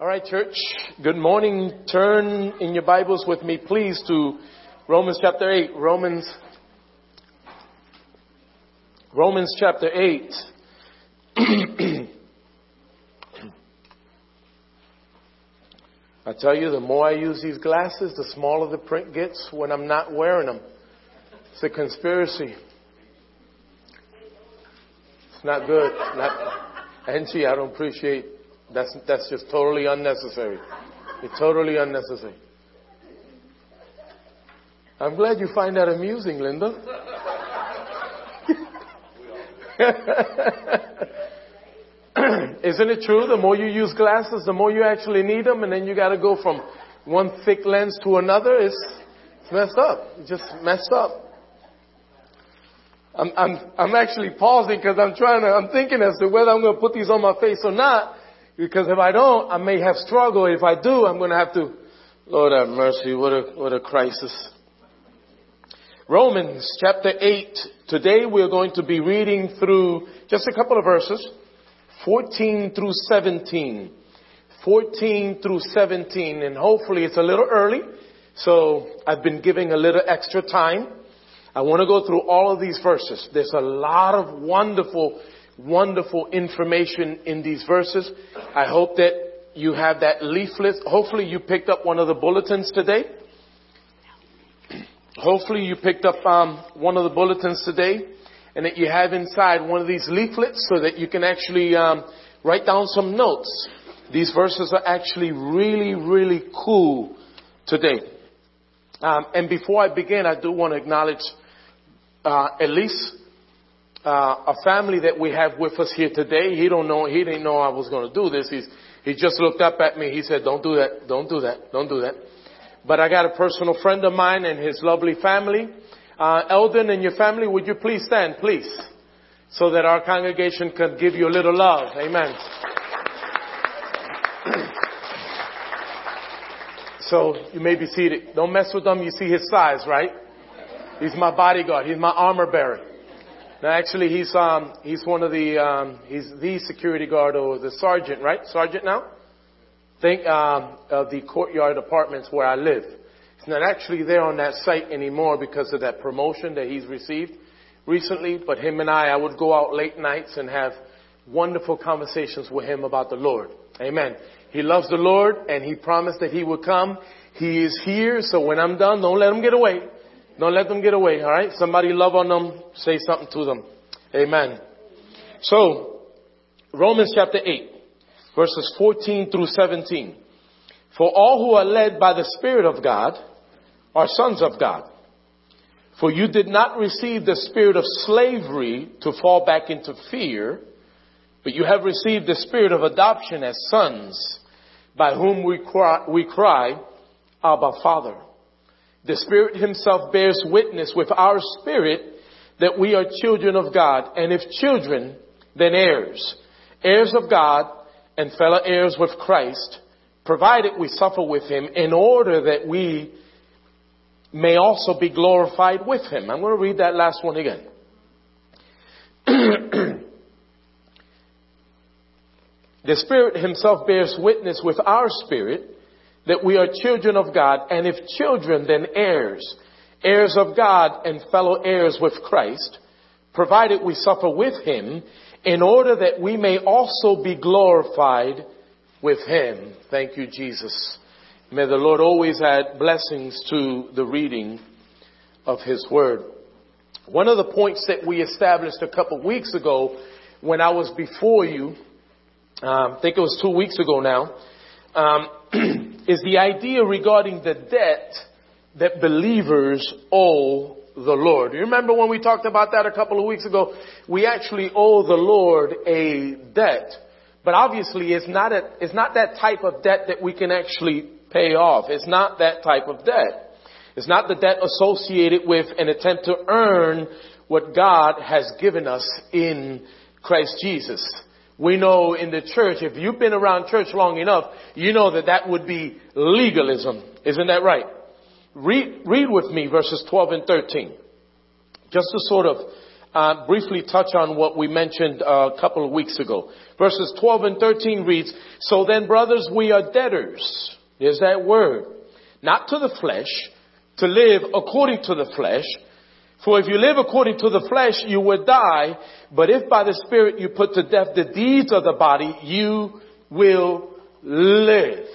All right, church. Good morning. Turn in your Bibles with me, please, to Romans chapter 8. Romans, Romans chapter 8. I tell you, the more I use these glasses, the smaller the print gets when I'm not wearing them. It's a conspiracy. It's not good. Not, Angie, I don't appreciate that's, that's just totally unnecessary. It's totally unnecessary. I'm glad you find that amusing, Linda. Isn't it true? The more you use glasses, the more you actually need them, and then you got to go from one thick lens to another. It's, it's messed up. It's just messed up. I'm, I'm, I'm actually pausing because I'm trying to, I'm thinking as to whether I'm going to put these on my face or not. Because if I don't, I may have struggle. If I do, I'm going to have to, Lord have mercy, what a, what a crisis. Romans chapter 8. Today we're going to be reading through just a couple of verses, 14 through 17. 14 through 17, and hopefully it's a little early, so I've been giving a little extra time. I want to go through all of these verses. There's a lot of wonderful wonderful information in these verses. I hope that you have that leaflet. Hopefully you picked up one of the bulletins today. Hopefully you picked up um, one of the bulletins today and that you have inside one of these leaflets so that you can actually um, write down some notes. These verses are actually really, really cool today. Um, and before I begin, I do want to acknowledge uh, Elise uh, a family that we have with us here today. He don't know, he didn't know I was going to do this. He's, he just looked up at me. He said, don't do that. Don't do that. Don't do that. But I got a personal friend of mine and his lovely family. Uh, Eldon and your family, would you please stand, please? So that our congregation can give you a little love. Amen. so you may be seated. Don't mess with him. You see his size, right? He's my bodyguard. He's my armor bearer. Now, actually, he's um, he's one of the um, he's the security guard or the sergeant, right? Sergeant now. Think um, of the courtyard apartments where I live. He's not actually there on that site anymore because of that promotion that he's received recently. But him and I, I would go out late nights and have wonderful conversations with him about the Lord. Amen. He loves the Lord and he promised that he would come. He is here, so when I'm done, don't let him get away. Don't let them get away, alright? Somebody love on them, say something to them. Amen. So, Romans chapter 8, verses 14 through 17. For all who are led by the Spirit of God are sons of God. For you did not receive the spirit of slavery to fall back into fear, but you have received the spirit of adoption as sons, by whom we cry, we cry Abba Father. The Spirit Himself bears witness with our spirit that we are children of God, and if children, then heirs, heirs of God and fellow heirs with Christ, provided we suffer with Him in order that we may also be glorified with Him. I'm going to read that last one again. the Spirit Himself bears witness with our spirit that we are children of God, and if children, then heirs, heirs of God and fellow heirs with Christ, provided we suffer with him, in order that we may also be glorified with him. Thank you, Jesus. May the Lord always add blessings to the reading of his word. One of the points that we established a couple of weeks ago when I was before you, um, I think it was two weeks ago now, um, is the idea regarding the debt that believers owe the Lord. You remember when we talked about that a couple of weeks ago? We actually owe the Lord a debt. But obviously it's not a, it's not that type of debt that we can actually pay off. It's not that type of debt. It's not the debt associated with an attempt to earn what God has given us in Christ Jesus. We know in the church, if you've been around church long enough, you know that that would be legalism. Isn't that right? Read, read with me verses 12 and 13. Just to sort of uh, briefly touch on what we mentioned uh, a couple of weeks ago. Verses 12 and 13 reads, So then, brothers, we are debtors. There's that word. Not to the flesh, to live according to the flesh. For if you live according to the flesh, you will die. But if by the Spirit you put to death the deeds of the body, you will live.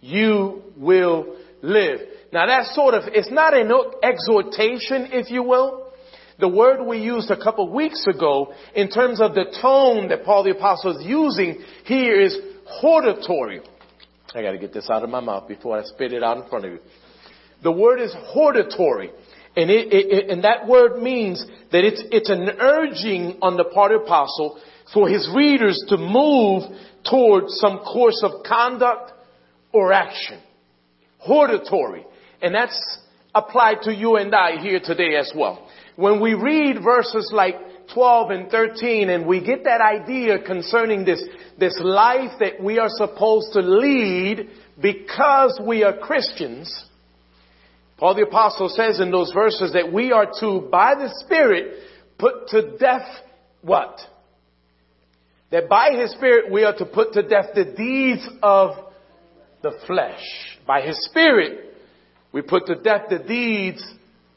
You will live. Now that sort of, it's not an exhortation, if you will. The word we used a couple weeks ago in terms of the tone that Paul the Apostle is using here is hortatory. I gotta get this out of my mouth before I spit it out in front of you. The word is hortatory. And, it, it, and that word means that it's, it's an urging on the part of the apostle for his readers to move towards some course of conduct or action. Hortatory. And that's applied to you and I here today as well. When we read verses like 12 and 13 and we get that idea concerning this, this life that we are supposed to lead because we are Christians, Paul the apostle says in those verses that we are to, by the Spirit, put to death what? That by His Spirit we are to put to death the deeds of the flesh. By His Spirit we put to death the deeds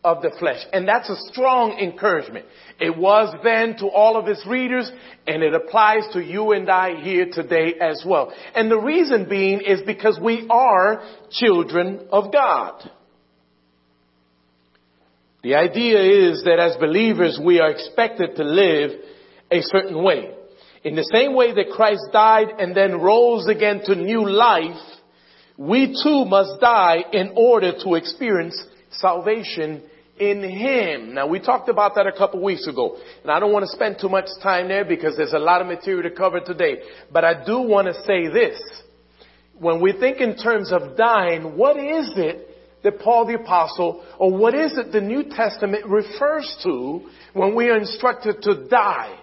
of the flesh. And that's a strong encouragement. It was then to all of his readers and it applies to you and I here today as well. And the reason being is because we are children of God. The idea is that as believers we are expected to live a certain way. In the same way that Christ died and then rose again to new life, we too must die in order to experience salvation in Him. Now we talked about that a couple weeks ago, and I don't want to spend too much time there because there's a lot of material to cover today. But I do want to say this. When we think in terms of dying, what is it that Paul the Apostle, or what is it the New Testament refers to when we are instructed to die?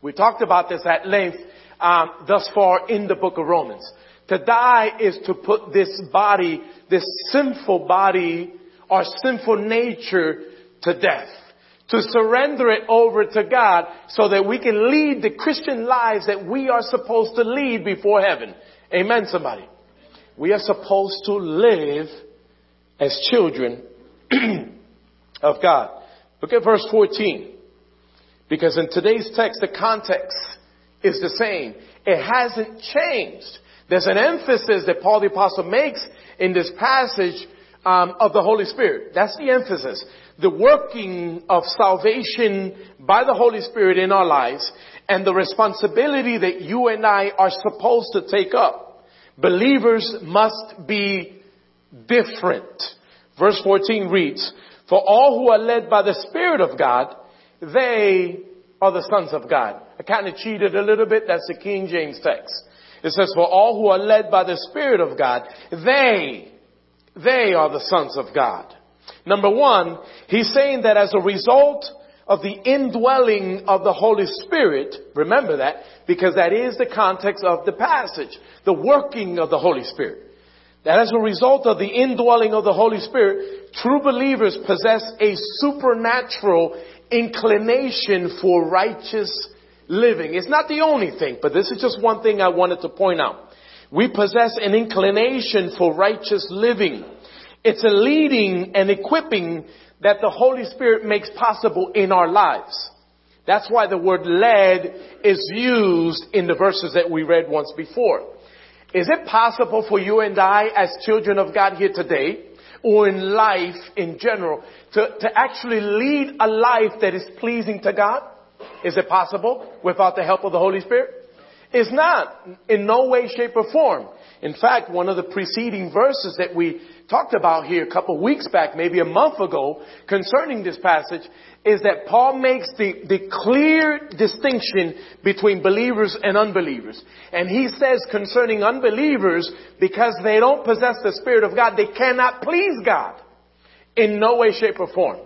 We talked about this at length um, thus far in the book of Romans. To die is to put this body, this sinful body, our sinful nature to death. To surrender it over to God so that we can lead the Christian lives that we are supposed to lead before heaven. Amen, somebody. We are supposed to live as children of God. Look at verse 14. Because in today's text, the context is the same. It hasn't changed. There's an emphasis that Paul the Apostle makes in this passage um, of the Holy Spirit. That's the emphasis. The working of salvation by the Holy Spirit in our lives and the responsibility that you and I are supposed to take up. Believers must be different. Verse 14 reads, For all who are led by the Spirit of God, they are the sons of God. I kind of cheated a little bit. That's the King James text. It says, For all who are led by the Spirit of God, they, they are the sons of God. Number one, he's saying that as a result of the indwelling of the Holy Spirit, remember that, because that is the context of the passage, the working of the Holy Spirit. That as a result of the indwelling of the Holy Spirit, true believers possess a supernatural inclination for righteous living. It's not the only thing, but this is just one thing I wanted to point out. We possess an inclination for righteous living. It's a leading and equipping that the Holy Spirit makes possible in our lives. That's why the word led is used in the verses that we read once before. Is it possible for you and I as children of God here today or in life in general to, to actually lead a life that is pleasing to God? Is it possible without the help of the Holy Spirit? It's not in no way, shape, or form. In fact, one of the preceding verses that we talked about here a couple weeks back, maybe a month ago, concerning this passage, is that Paul makes the, the clear distinction between believers and unbelievers. And he says concerning unbelievers, because they don't possess the Spirit of God, they cannot please God in no way, shape, or form.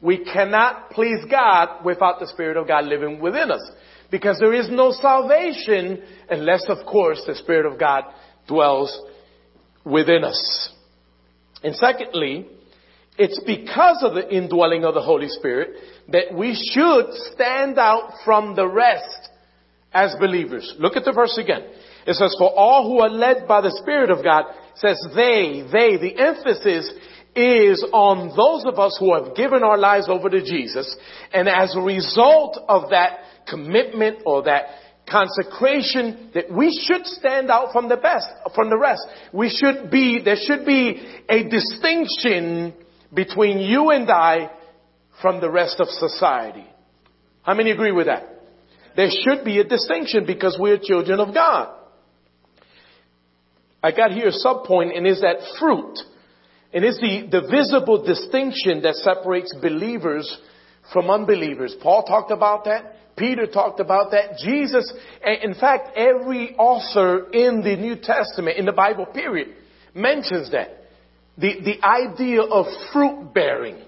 We cannot please God without the Spirit of God living within us. Because there is no salvation unless, of course, the Spirit of God dwells within us. And secondly, it's because of the indwelling of the Holy Spirit that we should stand out from the rest as believers. Look at the verse again. It says, for all who are led by the Spirit of God, says they, they, the emphasis is on those of us who have given our lives over to Jesus. And as a result of that commitment or that consecration that we should stand out from the best, from the rest. We should be, there should be a distinction between you and I from the rest of society. How many agree with that? There should be a distinction because we're children of God. I got here a sub point and is that fruit. And it's the, the visible distinction that separates believers from unbelievers. Paul talked about that. Peter talked about that. Jesus, in fact, every author in the New Testament, in the Bible period, mentions that. The, the idea of fruit bearing.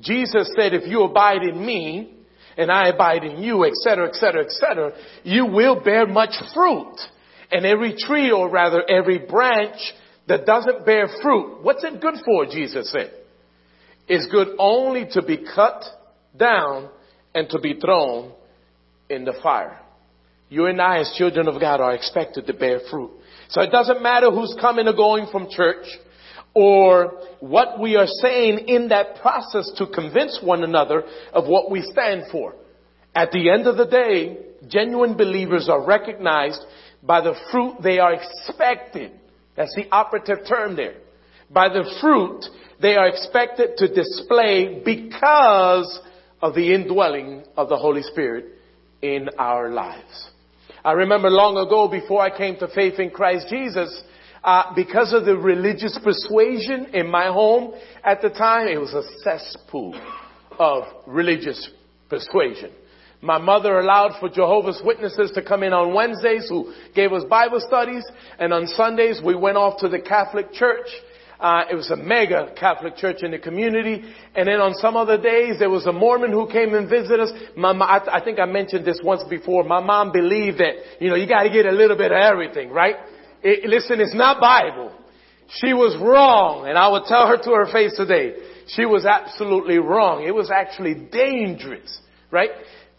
Jesus said, if you abide in me, and I abide in you, etc., etc., etc., you will bear much fruit. And every tree, or rather every branch that doesn't bear fruit, what's it good for, Jesus said? Is good only to be cut down and to be thrown in the fire. You and I as children of God are expected to bear fruit. So it doesn't matter who's coming or going from church or what we are saying in that process to convince one another of what we stand for. At the end of the day, genuine believers are recognized by the fruit they are expected. That's the operative term there. By the fruit they are expected to display because of the indwelling of the Holy Spirit in our lives. I remember long ago before I came to faith in Christ Jesus, uh, because of the religious persuasion in my home at the time, it was a cesspool of religious persuasion. My mother allowed for Jehovah's Witnesses to come in on Wednesdays who gave us Bible studies and on Sundays we went off to the Catholic Church uh, it was a mega Catholic church in the community. And then on some other days, there was a Mormon who came and visited us. My, I, I think I mentioned this once before. My mom believed that, you know, you gotta get a little bit of everything, right? It, listen, it's not Bible. She was wrong. And I would tell her to her face today, she was absolutely wrong. It was actually dangerous, right?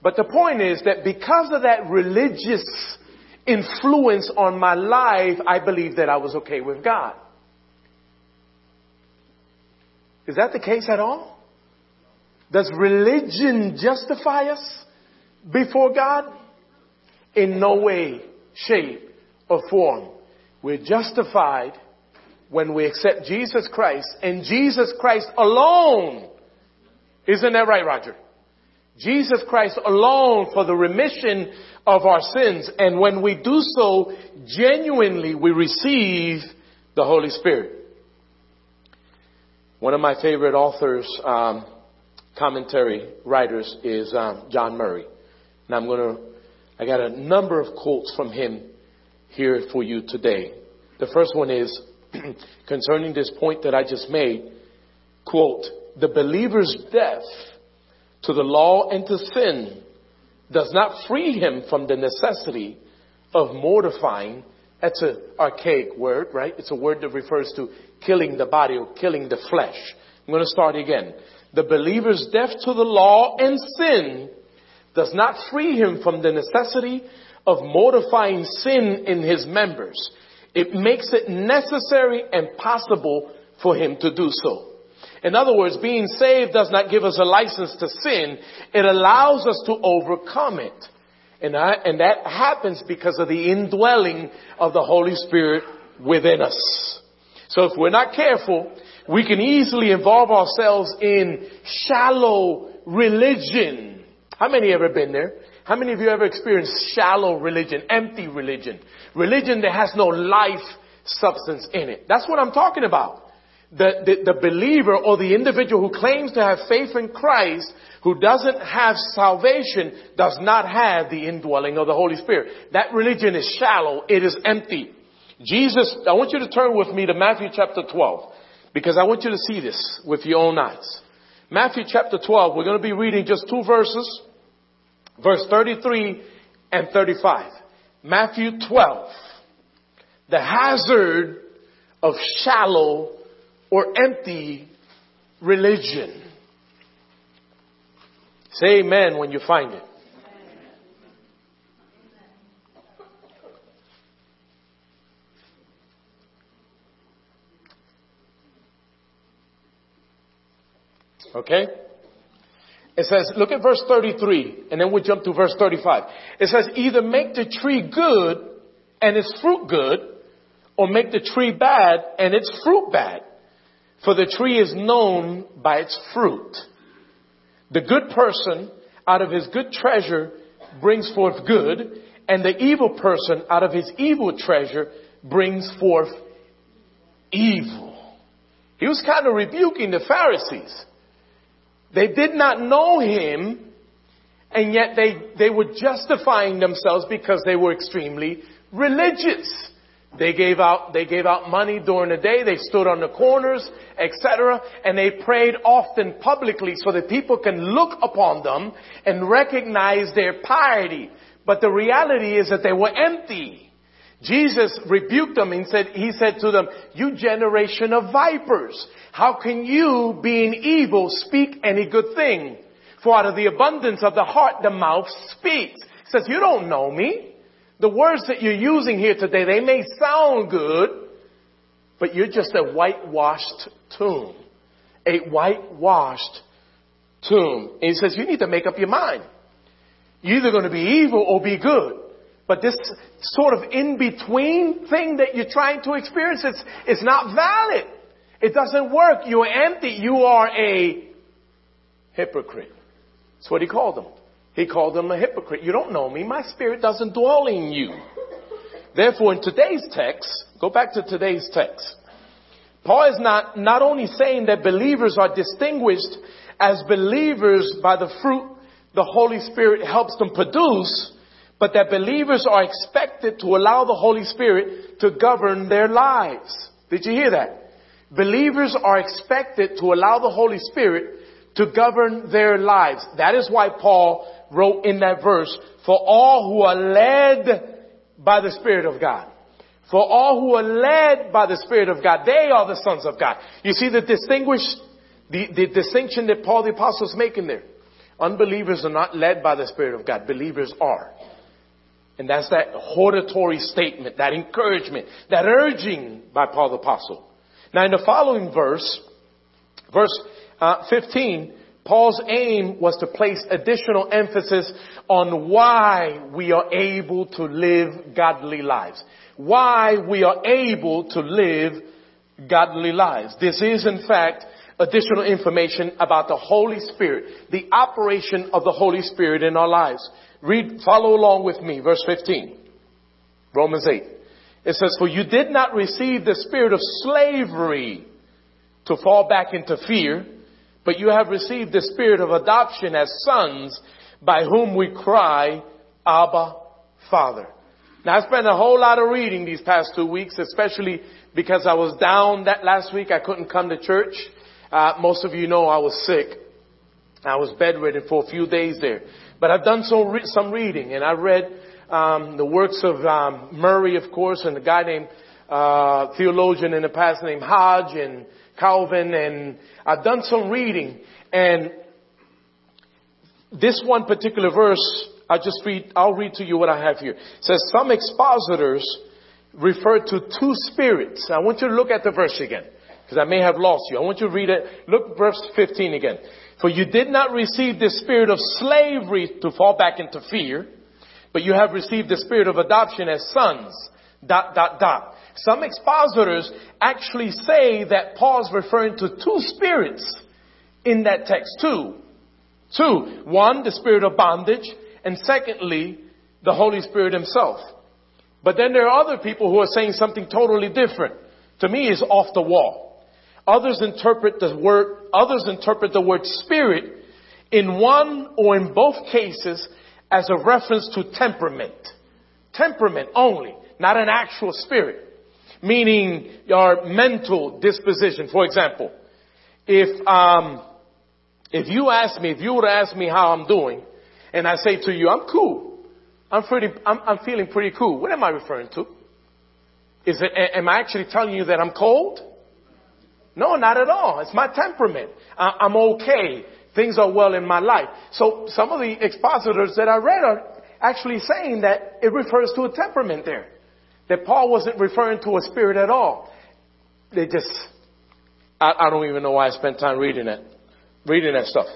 But the point is that because of that religious influence on my life, I believed that I was okay with God. Is that the case at all? Does religion justify us before God? In no way, shape, or form. We're justified when we accept Jesus Christ and Jesus Christ alone. Isn't that right, Roger? Jesus Christ alone for the remission of our sins. And when we do so, genuinely we receive the Holy Spirit. One of my favorite authors, um, commentary writers is um, John Murray. And I'm going to, I got a number of quotes from him here for you today. The first one is concerning this point that I just made, quote, the believer's death to the law and to sin does not free him from the necessity of mortifying. That's an archaic word, right? It's a word that refers to killing the body or killing the flesh. I'm going to start again. The believer's death to the law and sin does not free him from the necessity of mortifying sin in his members. It makes it necessary and possible for him to do so. In other words, being saved does not give us a license to sin. It allows us to overcome it. And, I, and that happens because of the indwelling of the Holy Spirit within us. So if we're not careful, we can easily involve ourselves in shallow religion. How many ever been there? How many of you ever experienced shallow religion, empty religion? Religion that has no life substance in it. That's what I'm talking about. The, the, the believer or the individual who claims to have faith in Christ, who doesn't have salvation, does not have the indwelling of the Holy Spirit. That religion is shallow. It is empty. Jesus, I want you to turn with me to Matthew chapter 12 because I want you to see this with your own eyes. Matthew chapter 12, we're going to be reading just two verses, verse 33 and 35. Matthew 12, the hazard of shallow or empty religion. Say amen when you find it. Okay? It says, look at verse 33, and then we jump to verse 35. It says, either make the tree good and its fruit good, or make the tree bad and its fruit bad. For the tree is known by its fruit. The good person out of his good treasure brings forth good, and the evil person out of his evil treasure brings forth evil. He was kind of rebuking the Pharisees. They did not know him, and yet they, they were justifying themselves because they were extremely religious. They gave out, they gave out money during the day, they stood on the corners, etc., and they prayed often publicly so that people can look upon them and recognize their piety. But the reality is that they were empty. Jesus rebuked them and said, he said to them, you generation of vipers, how can you, being evil, speak any good thing? For out of the abundance of the heart, the mouth speaks. He says, you don't know me. The words that you're using here today, they may sound good, but you're just a whitewashed tomb. A whitewashed tomb. And he says, you need to make up your mind. You're either going to be evil or be good. But this sort of in-between thing that you're trying to experience, it's not valid. It doesn't work. You're empty. You are a hypocrite. That's what he called them. He called them a hypocrite. You don't know me. My spirit doesn't dwell in you. Therefore, in today's text, go back to today's text. Paul is not, not only saying that believers are distinguished as believers by the fruit the Holy Spirit helps them produce, but that believers are expected to allow the Holy Spirit to govern their lives. Did you hear that? Believers are expected to allow the Holy Spirit to govern their lives. That is why Paul wrote in that verse, for all who are led by the Spirit of God. For all who are led by the Spirit of God, they are the sons of God. You see the distinguish, the, the distinction that Paul the Apostle is making there. Unbelievers are not led by the Spirit of God. Believers are. And that's that hortatory statement, that encouragement, that urging by Paul the Apostle. Now in the following verse, verse uh, 15, Paul's aim was to place additional emphasis on why we are able to live godly lives. Why we are able to live godly lives. This is in fact additional information about the Holy Spirit, the operation of the Holy Spirit in our lives. Read, follow along with me, verse 15. Romans 8. It says, for you did not receive the spirit of slavery to fall back into fear, but you have received the spirit of adoption as sons by whom we cry, Abba, Father. Now I spent a whole lot of reading these past two weeks, especially because I was down that last week. I couldn't come to church. Uh, most of you know I was sick. I was bedridden for a few days there. But I've done some, re- some reading and I read um, the works of um, Murray, of course, and a guy named uh, theologian in the past named Hodge and Calvin, and I've done some reading. And this one particular verse, I just read. I'll read to you what I have here. It says some expositors refer to two spirits. I want you to look at the verse again because I may have lost you. I want you to read it. Look verse 15 again. For you did not receive the spirit of slavery to fall back into fear, but you have received the spirit of adoption as sons. Dot, dot, dot. Some expositors actually say that Paul's referring to two spirits in that text. Two. Two. One, the spirit of bondage, and secondly, the Holy Spirit himself. But then there are other people who are saying something totally different. To me, is off the wall. Others interpret the word, others interpret the word spirit in one or in both cases as a reference to temperament. Temperament only, not an actual spirit. Meaning your mental disposition. For example, if, um, if you ask me, if you would ask me how I'm doing, and I say to you, I'm cool. I'm pretty, I'm, I'm feeling pretty cool. What am I referring to? Is it, am I actually telling you that I'm cold? No, not at all. It's my temperament. I'm okay. things are well in my life. So some of the expositors that I read are actually saying that it refers to a temperament there. That Paul wasn't referring to a spirit at all. They just, I, I don't even know why I spent time reading it, reading that stuff.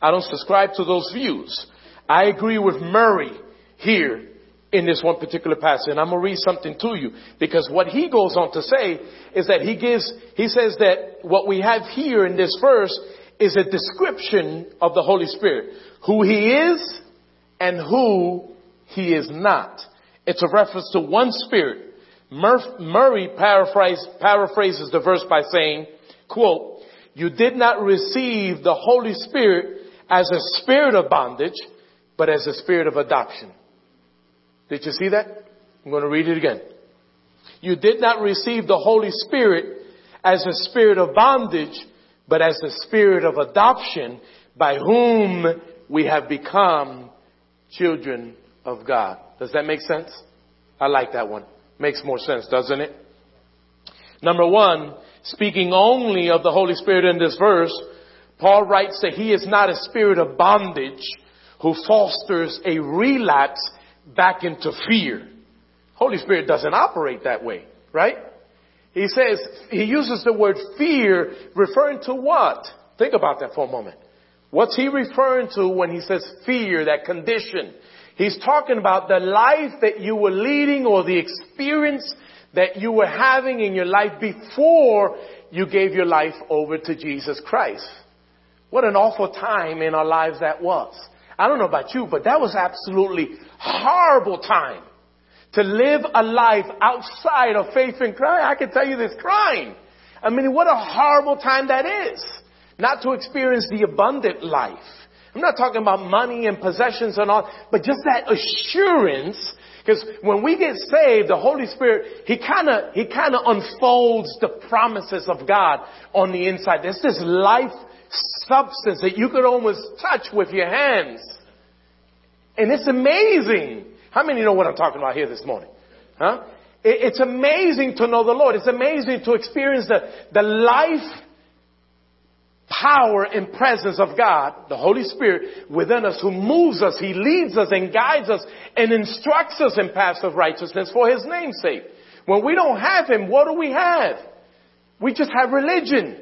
I don't subscribe to those views. I agree with Murray here in this one particular passage. And I'm going to read something to you because what he goes on to say is that he gives, he says that what we have here in this verse is a description of the Holy Spirit. Who he is and who he is not. It's a reference to one spirit. Murray paraphrases the verse by saying, quote, you did not receive the Holy Spirit as a spirit of bondage, but as a spirit of adoption. Did you see that? I'm going to read it again. You did not receive the Holy Spirit as a spirit of bondage, but as a spirit of adoption by whom we have become children of God. Does that make sense? I like that one. Makes more sense, doesn't it? Number one, speaking only of the Holy Spirit in this verse, Paul writes that he is not a spirit of bondage who fosters a relapse back into fear. Holy Spirit doesn't operate that way, right? He says, he uses the word fear referring to what? Think about that for a moment. What's he referring to when he says fear, that condition? He's talking about the life that you were leading or the experience that you were having in your life before you gave your life over to Jesus Christ. What an awful time in our lives that was. I don't know about you, but that was absolutely horrible time to live a life outside of faith and Christ. I can tell you this crying. I mean, what a horrible time that is. Not to experience the abundant life. I'm not talking about money and possessions and all, but just that assurance. Because when we get saved, the Holy Spirit, He kinda, He kinda unfolds the promises of God on the inside. There's this life substance that you could almost touch with your hands. And it's amazing. How many know what I'm talking about here this morning? Huh? It's amazing to know the Lord. It's amazing to experience the, the life, power, and presence of God, the Holy Spirit within us who moves us, He leads us and guides us and instructs us in paths of righteousness for His name's sake. When we don't have Him, what do we have? We just have religion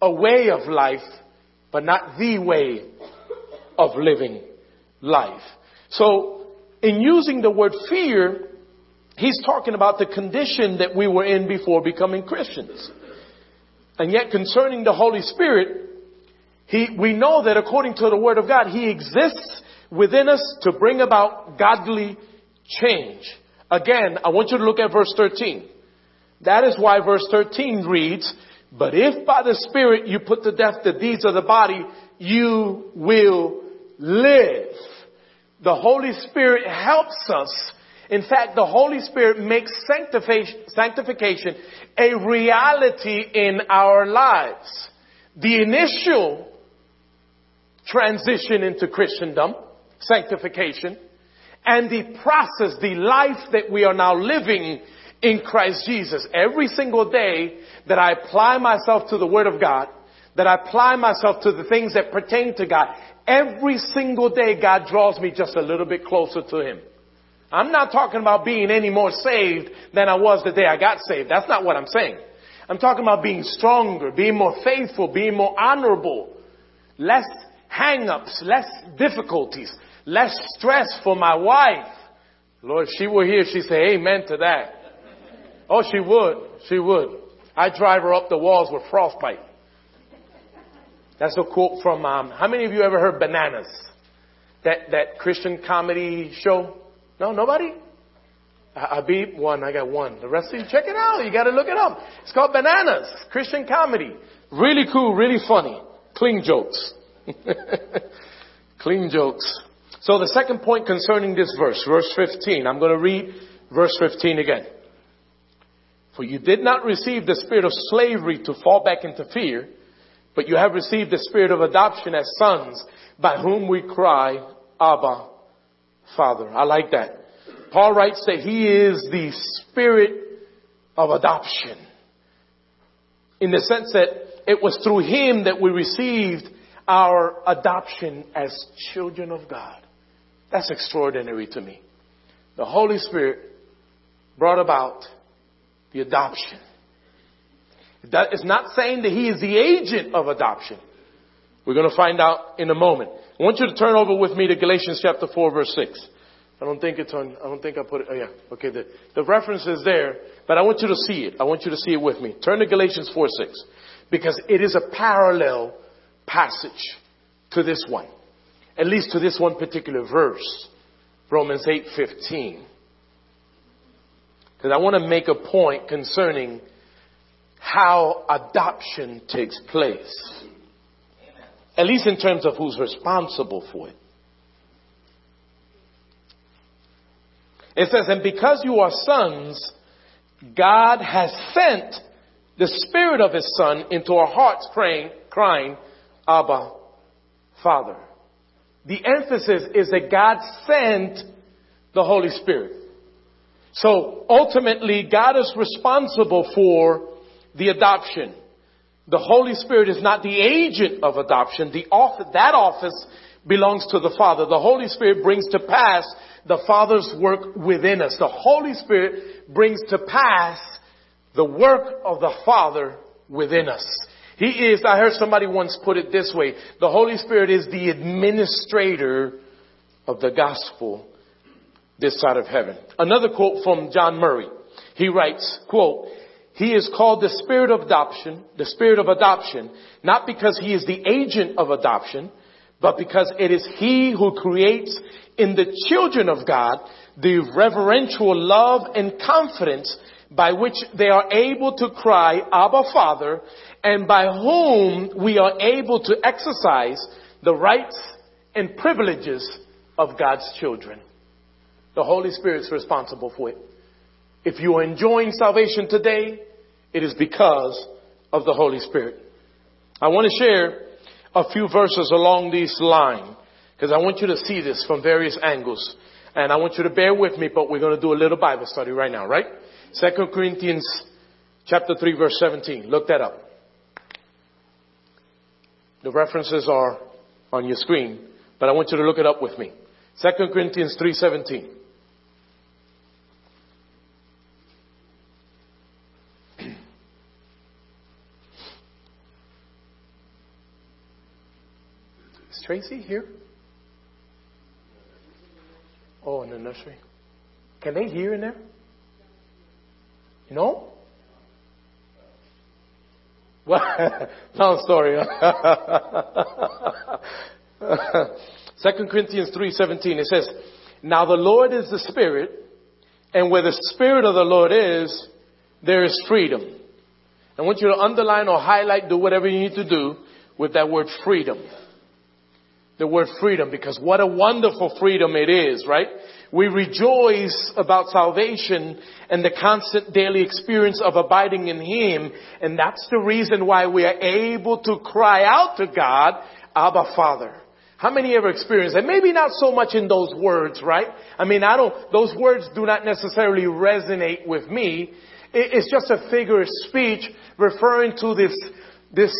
a way of life, but not the way of living life. So, in using the word fear, he's talking about the condition that we were in before becoming Christians. And yet concerning the Holy Spirit, he, we know that according to the Word of God, He exists within us to bring about godly change. Again, I want you to look at verse 13. That is why verse 13 reads, but if by the Spirit you put to death the deeds of the body, you will live. The Holy Spirit helps us. In fact, the Holy Spirit makes sanctification a reality in our lives. The initial transition into Christendom, sanctification, and the process, the life that we are now living in Christ Jesus. Every single day that I apply myself to the Word of God, that I apply myself to the things that pertain to God, every single day God draws me just a little bit closer to Him. I'm not talking about being any more saved than I was the day I got saved. That's not what I'm saying. I'm talking about being stronger, being more faithful, being more honorable, less hang-ups, less difficulties, less stress for my wife. Lord, she were here, she'd say amen to that. Oh, she would. She would. I drive her up the walls with frostbite. That's a quote from, um, how many of you ever heard Bananas? That, that Christian comedy show? No, nobody? I, beat one. I got one. The rest of you, check it out. You gotta look it up. It's called Bananas. Christian comedy. Really cool, really funny. Clean jokes. Clean jokes. So the second point concerning this verse, verse 15. I'm gonna read verse 15 again. For you did not receive the spirit of slavery to fall back into fear, but you have received the spirit of adoption as sons, by whom we cry, Abba, Father. I like that. Paul writes that he is the spirit of adoption. In the sense that it was through him that we received our adoption as children of God. That's extraordinary to me. The Holy Spirit brought about the adoption. That is not saying that He is the agent of adoption. We're going to find out in a moment. I want you to turn over with me to Galatians chapter 4 verse 6. I don't think it's on, I don't think I put it, oh yeah, okay, the, the reference is there, but I want you to see it. I want you to see it with me. Turn to Galatians 4 6. Because it is a parallel passage to this one. At least to this one particular verse. Romans 8 15. Because I want to make a point concerning how adoption takes place. At least in terms of who's responsible for it. It says, and because you are sons, God has sent the Spirit of His Son into our hearts praying, crying, Abba, Father. The emphasis is that God sent the Holy Spirit. So ultimately, God is responsible for the adoption. The Holy Spirit is not the agent of adoption. The office, that office belongs to the Father. The Holy Spirit brings to pass the Father's work within us. The Holy Spirit brings to pass the work of the Father within us. He is, I heard somebody once put it this way, the Holy Spirit is the administrator of the gospel this side of heaven. Another quote from John Murray. He writes, quote, he is called the spirit of adoption, the spirit of adoption, not because he is the agent of adoption, but because it is he who creates in the children of God the reverential love and confidence by which they are able to cry, Abba Father, and by whom we are able to exercise the rights and privileges of God's children. The Holy Spirit is responsible for it. If you are enjoying salvation today, it is because of the Holy Spirit. I want to share a few verses along this line because I want you to see this from various angles. And I want you to bear with me, but we're going to do a little Bible study right now, right? Second Corinthians chapter 3 verse 17. Look that up. The references are on your screen, but I want you to look it up with me. Second Corinthians 3:17. Is Tracy here? Oh, in the nursery. Can they hear in there? No? Well, long story. Second Corinthians 3:17 it says, "Now the Lord is the Spirit, and where the Spirit of the Lord is, there is freedom." I want you to underline or highlight, do whatever you need to do with that word freedom the word freedom because what a wonderful freedom it is, right? We rejoice about salvation and the constant daily experience of abiding in Him. And that's the reason why we are able to cry out to God, Abba Father. How many ever experienced that? Maybe not so much in those words, right? I mean, I don't, those words do not necessarily resonate with me. It's just a figure of speech referring to this, this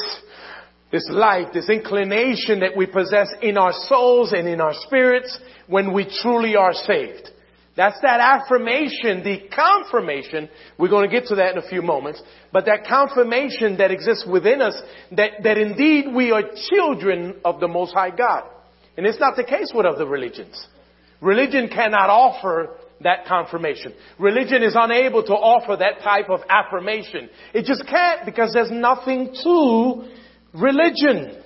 this life, this inclination that we possess in our souls and in our spirits when we truly are saved. That's that affirmation, the confirmation. We're going to get to that in a few moments. But that confirmation that exists within us that, that indeed we are children of the Most High God. And it's not the case with other religions. Religion cannot offer that confirmation. Religion is unable to offer that type of affirmation. It just can't because there's nothing to religion.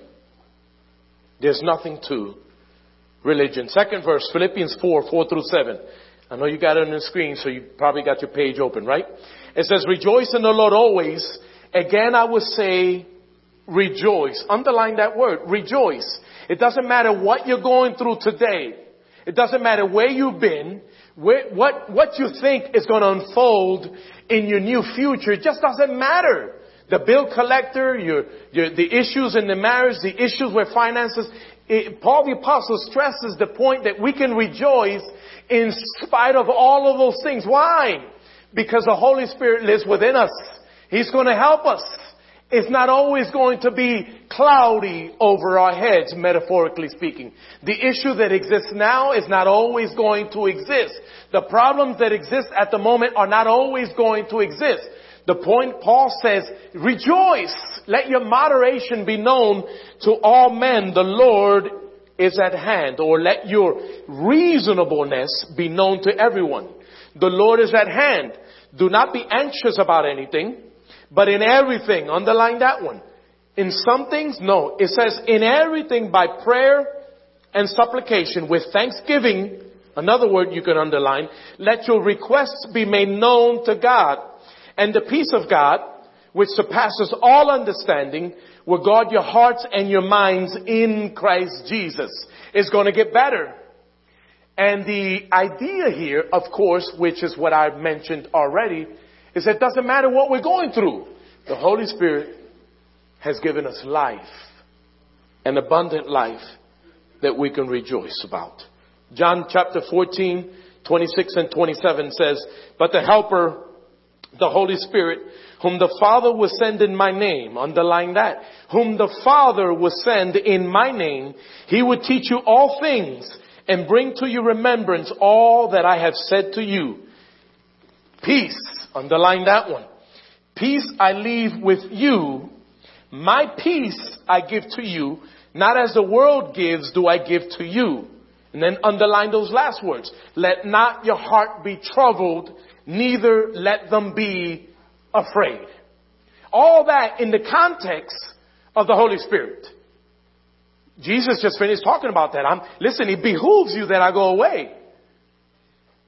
There's nothing to religion. Second verse, Philippians 4, 4 through 7. I know you got it on the screen, so you probably got your page open, right? It says, rejoice in the Lord always. Again, I would say, rejoice. Underline that word, rejoice. It doesn't matter what you're going through today. It doesn't matter where you've been, where, what, what you think is going to unfold in your new future. It just doesn't matter the bill collector, your, your, the issues in the marriage, the issues with finances. It, Paul the Apostle stresses the point that we can rejoice in spite of all of those things. Why? Because the Holy Spirit lives within us. He's going to help us It's not always going to be cloudy over our heads, metaphorically speaking. The issue that exists now is not always going to exist. The problems that exist at the moment are not always going to exist. The point Paul says, rejoice, let your moderation be known to all men. The Lord is at hand, or let your reasonableness be known to everyone. The Lord is at hand. Do not be anxious about anything, but in everything, underline that one. In some things, no. It says, in everything by prayer and supplication with thanksgiving, another word you can underline, let your requests be made known to God. And the peace of God, which surpasses all understanding, will guard your hearts and your minds in Christ Jesus. It's going to get better. And the idea here, of course, which is what I've mentioned already, is that it doesn't matter what we're going through. The Holy Spirit has given us life, an abundant life that we can rejoice about. John chapter 14, 26 and 27 says, But the Helper, the Holy Spirit, whom the Father will send in my name, underline that, whom the Father will send in my name, he will teach you all things and bring to your remembrance all that I have said to you. Peace, underline that one. Peace I leave with you. My peace I give to you. Not as the world gives do I give to you. And then underline those last words. Let not your heart be troubled, neither let them be afraid. All that in the context of the Holy Spirit. Jesus just finished talking about that. I'm, listen, it behooves you that I go away.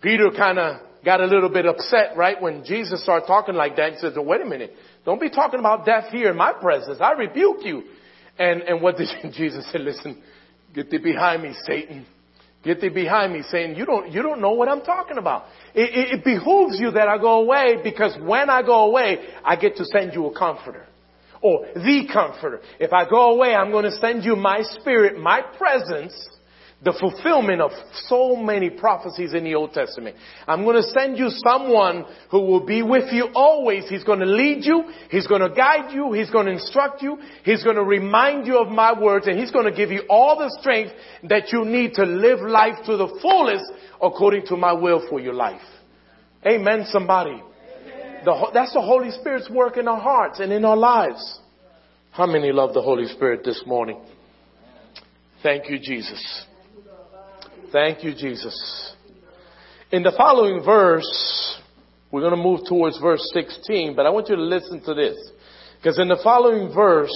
Peter kind of got a little bit upset, right? When Jesus started talking like that, he says, oh, wait a minute. Don't be talking about death here in my presence. I rebuke you. And, and what did Jesus say? Listen, get thee behind me, Satan. Get thee behind me, saying, you don't, you don't know what I'm talking about. It, it, it behooves you that I go away because when I go away, I get to send you a comforter or the comforter. If I go away, I'm going to send you my spirit, my presence, the fulfillment of so many prophecies in the Old Testament. I'm going to send you someone who will be with you always. He's going to lead you. He's going to guide you. He's going to instruct you. He's going to remind you of my words and he's going to give you all the strength that you need to live life to the fullest according to my will for your life. Amen, somebody. The, that's the Holy Spirit's work in our hearts and in our lives. How many love the Holy Spirit this morning? Thank you, Jesus. Thank you, Jesus. In the following verse, we're going to move towards verse 16, but I want you to listen to this. Because in the following verse,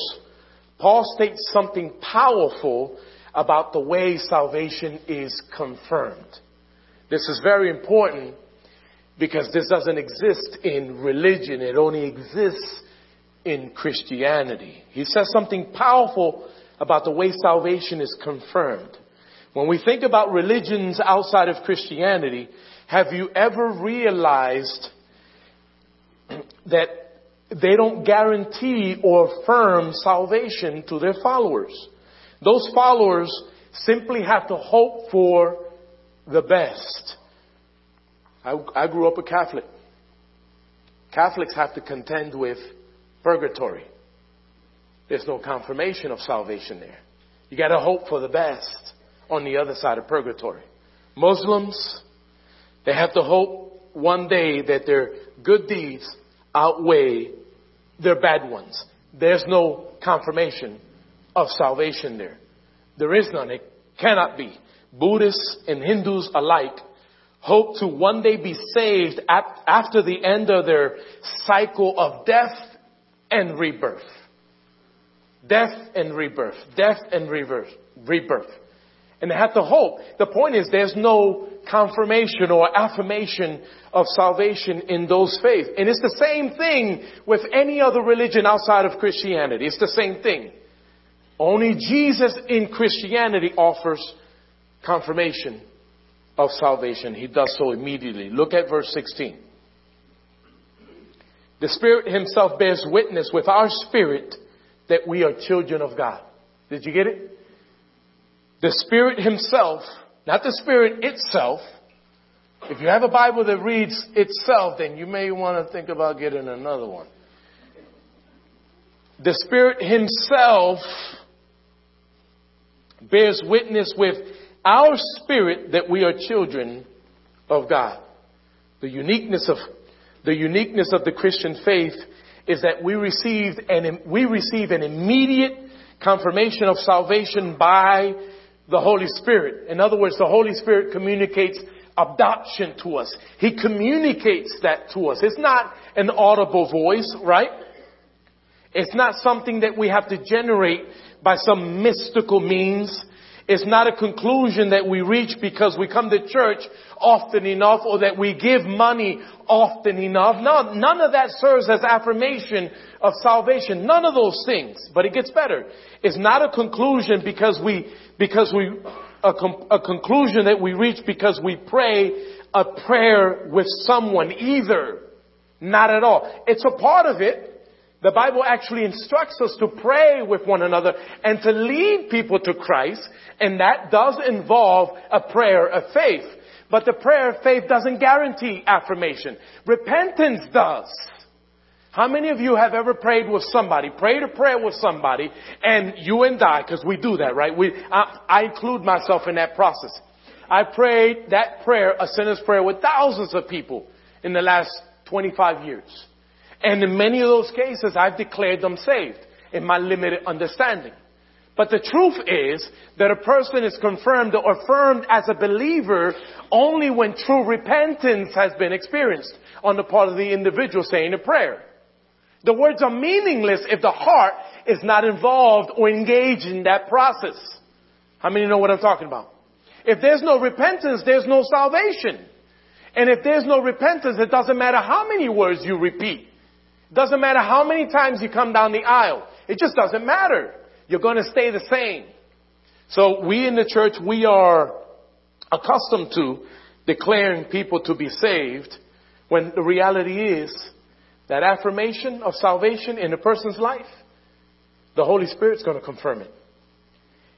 Paul states something powerful about the way salvation is confirmed. This is very important because this doesn't exist in religion. It only exists in Christianity. He says something powerful about the way salvation is confirmed. When we think about religions outside of Christianity, have you ever realized that they don't guarantee or affirm salvation to their followers? Those followers simply have to hope for the best. I, I grew up a Catholic. Catholics have to contend with purgatory. There's no confirmation of salvation there. You gotta hope for the best on the other side of purgatory. Muslims, they have to hope one day that their good deeds outweigh their bad ones. There's no confirmation of salvation there. There is none. It cannot be. Buddhists and Hindus alike hope to one day be saved after the end of their cycle of death and rebirth. Death and rebirth. Death and rebirth. Rebirth. And they have to hope. The point is there's no confirmation or affirmation of salvation in those faiths. And it's the same thing with any other religion outside of Christianity. It's the same thing. Only Jesus in Christianity offers confirmation of salvation. He does so immediately. Look at verse 16. The Spirit Himself bears witness with our spirit that we are children of God. Did you get it? The Spirit Himself, not the Spirit itself. If you have a Bible that reads itself, then you may want to think about getting another one. The Spirit Himself bears witness with our spirit that we are children of God. The uniqueness of the uniqueness of the Christian faith is that we received and we receive an immediate confirmation of salvation by the Holy Spirit. In other words, the Holy Spirit communicates adoption to us. He communicates that to us. It's not an audible voice, right? It's not something that we have to generate by some mystical means. It's not a conclusion that we reach because we come to church often enough or that we give money often enough. No, none of that serves as affirmation of salvation. None of those things. But it gets better. It's not a conclusion because we, because we, a, com- a conclusion that we reach because we pray a prayer with someone either. Not at all. It's a part of it. The Bible actually instructs us to pray with one another and to lead people to Christ, and that does involve a prayer of faith. But the prayer of faith doesn't guarantee affirmation. Repentance does. How many of you have ever prayed with somebody, prayed a prayer with somebody, and you and I, because we do that, right? We, I, I include myself in that process. I prayed that prayer, a sinner's prayer, with thousands of people in the last 25 years. And in many of those cases, I've declared them saved in my limited understanding. But the truth is that a person is confirmed or affirmed as a believer only when true repentance has been experienced on the part of the individual saying a prayer. The words are meaningless if the heart is not involved or engaged in that process. How many know what I'm talking about? If there's no repentance, there's no salvation. And if there's no repentance, it doesn't matter how many words you repeat. Doesn't matter how many times you come down the aisle. It just doesn't matter. You're going to stay the same. So we in the church, we are accustomed to declaring people to be saved when the reality is that affirmation of salvation in a person's life, the Holy Spirit's going to confirm it.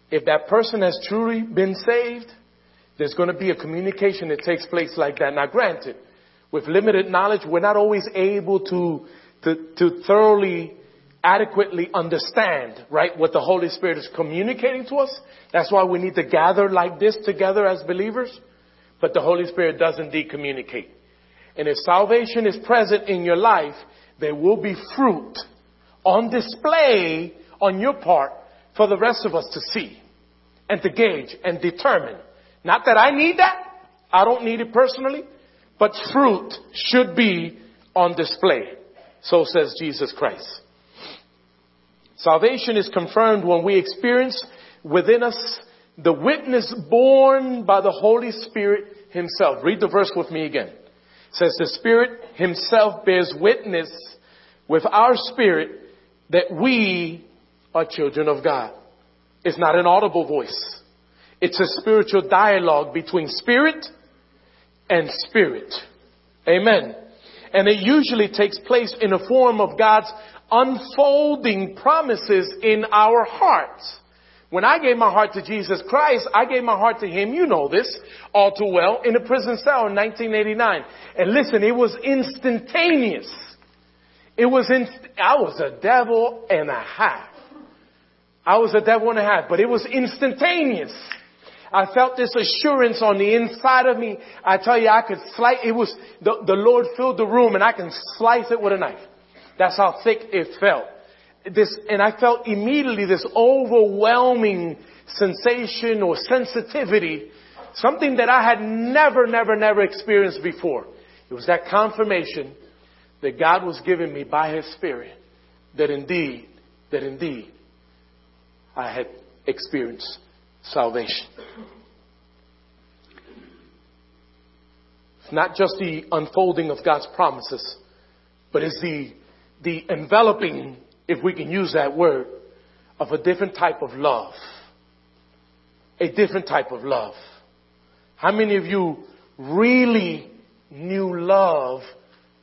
If that person has truly been saved, there's going to be a communication that takes place like that. Now granted, with limited knowledge, we're not always able to to, to thoroughly, adequately understand, right, what the Holy Spirit is communicating to us. That's why we need to gather like this together as believers. But the Holy Spirit does indeed communicate. And if salvation is present in your life, there will be fruit on display on your part for the rest of us to see and to gauge and determine. Not that I need that. I don't need it personally. But fruit should be on display. So says Jesus Christ. Salvation is confirmed when we experience within us the witness borne by the Holy Spirit Himself. Read the verse with me again. It says the Spirit Himself bears witness with our spirit that we are children of God. It's not an audible voice. It's a spiritual dialogue between spirit and spirit. Amen. And it usually takes place in a form of God's unfolding promises in our hearts. When I gave my heart to Jesus Christ, I gave my heart to Him, you know this all too well, in a prison cell in 1989. And listen, it was instantaneous. It was in, I was a devil and a half. I was a devil and a half, but it was instantaneous. I felt this assurance on the inside of me. I tell you, I could slice, it was, the, the Lord filled the room and I can slice it with a knife. That's how thick it felt. This, and I felt immediately this overwhelming sensation or sensitivity, something that I had never, never, never experienced before. It was that confirmation that God was giving me by His Spirit that indeed, that indeed I had experienced salvation. It's not just the unfolding of God's promises, but it's the, the enveloping, if we can use that word, of a different type of love. A different type of love. How many of you really knew love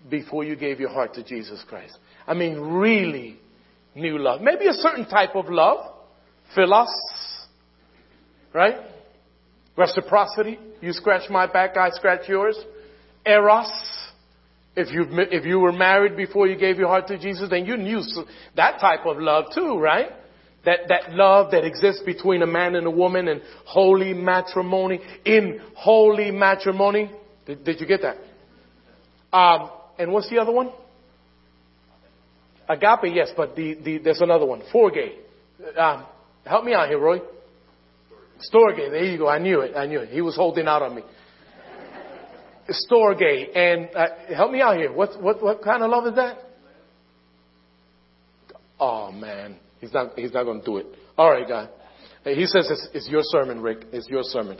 before you gave your heart to Jesus Christ? I mean, really knew love. Maybe a certain type of love. Philos, Right? Reciprocity. You scratch my back, I scratch yours. Eros. If you if you were married before you gave your heart to Jesus, then you knew that type of love too, right? That that love that exists between a man and a woman in holy matrimony, in holy matrimony. Did, did you get that? Um, and what's the other one? Agape, yes, but the, the there's another one. Storge. Um, help me out here, Roy. Storge. There you go. I knew it. I knew it. He was holding out on me. Storge. And uh, help me out here. What, what, what kind of love is that? Oh man, he's not, he's not going to do it. All right, guy. He says it's, it's your sermon, Rick. It's your sermon.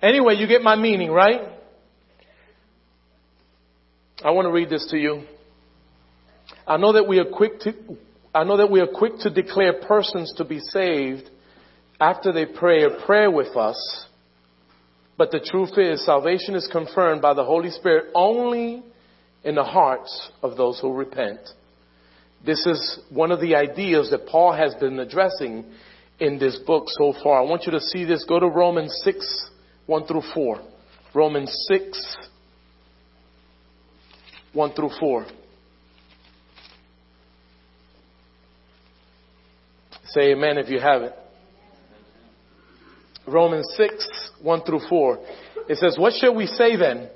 Anyway, you get my meaning, right? I want to read this to you. I know that we are quick to, I know that we are quick to declare persons to be saved after they pray a prayer with us. But the truth is, salvation is confirmed by the Holy Spirit only in the hearts of those who repent. This is one of the ideas that Paul has been addressing in this book so far. I want you to see this. Go to Romans 6, 1 through 4. Romans 6, 1 through 4. Say amen if you have it. Romans 6, 1 through 4. It says, What shall we say then?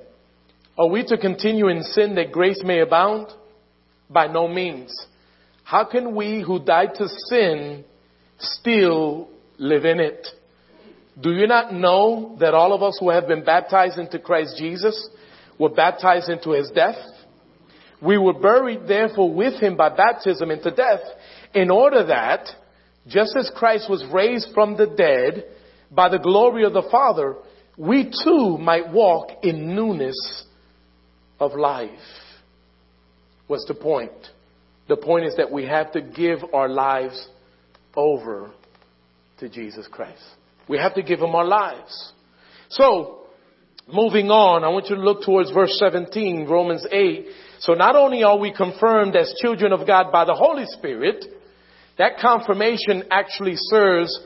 Are we to continue in sin that grace may abound? By no means. How can we who died to sin still live in it? Do you not know that all of us who have been baptized into Christ Jesus were baptized into his death? We were buried therefore with him by baptism into death in order that, just as Christ was raised from the dead by the glory of the Father, we too might walk in newness of life. What's the point? The point is that we have to give our lives over to Jesus Christ. We have to give him our lives. So, moving on, I want you to look towards verse 17, Romans 8. So not only are we confirmed as children of God by the Holy Spirit, that confirmation actually serves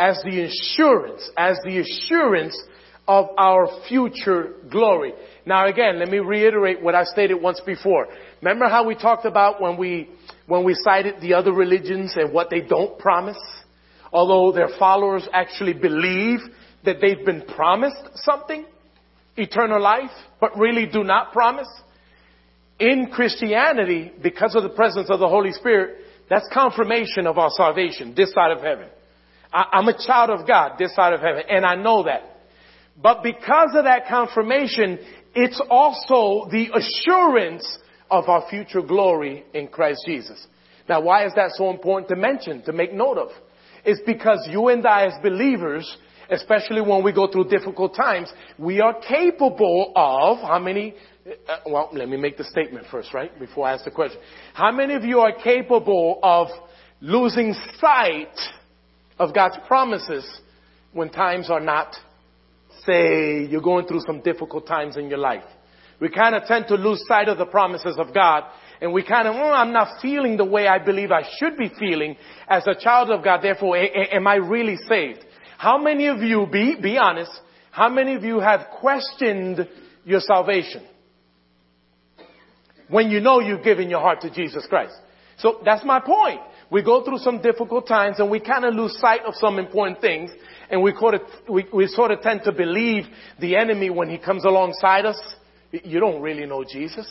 as the assurance, as the assurance of our future glory. Now again, let me reiterate what I stated once before. Remember how we talked about when we, when we cited the other religions and what they don't promise? Although their followers actually believe that they've been promised something, eternal life, but really do not promise. In Christianity, because of the presence of the Holy Spirit, that's confirmation of our salvation this side of heaven. I, am a child of God this side of heaven, and I know that. But because of that confirmation, it's also the assurance of our future glory in Christ Jesus. Now, why is that so important to mention, to make note of? It's because you and I as believers, especially when we go through difficult times, we are capable of, how many, uh, well, let me make the statement first, right? Before I ask the question. How many of you are capable of losing sight of God's promises when times are not, say, you're going through some difficult times in your life. We kind of tend to lose sight of the promises of God and we kind of, mm, oh, I'm not feeling the way I believe I should be feeling as a child of God. Therefore, a- a- am I really saved? How many of you, be, be honest, how many of you have questioned your salvation? When you know you've given your heart to Jesus Christ. So that's my point we go through some difficult times and we kind of lose sight of some important things and we, of, we, we sort of tend to believe the enemy when he comes alongside us. You don't really know Jesus.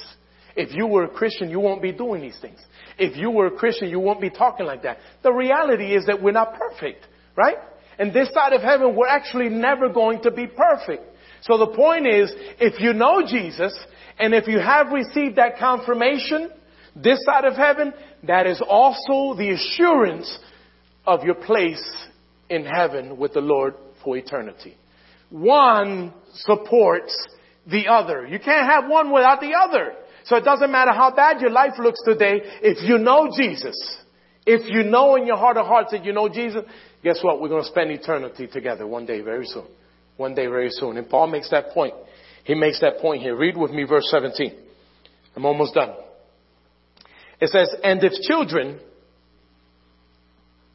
If you were a Christian, you won't be doing these things. If you were a Christian, you won't be talking like that. The reality is that we're not perfect, right? And this side of heaven, we're actually never going to be perfect. So the point is, if you know Jesus, and if you have received that confirmation, this side of heaven, that is also the assurance of your place in heaven with the Lord for eternity. One supports the other. You can't have one without the other. So it doesn't matter how bad your life looks today, if you know Jesus, if you know in your heart of hearts that you know Jesus, guess what? We're going to spend eternity together one day very soon. One day very soon. And Paul makes that point. He makes that point here. Read with me verse 17. I'm almost done. It says, and if children,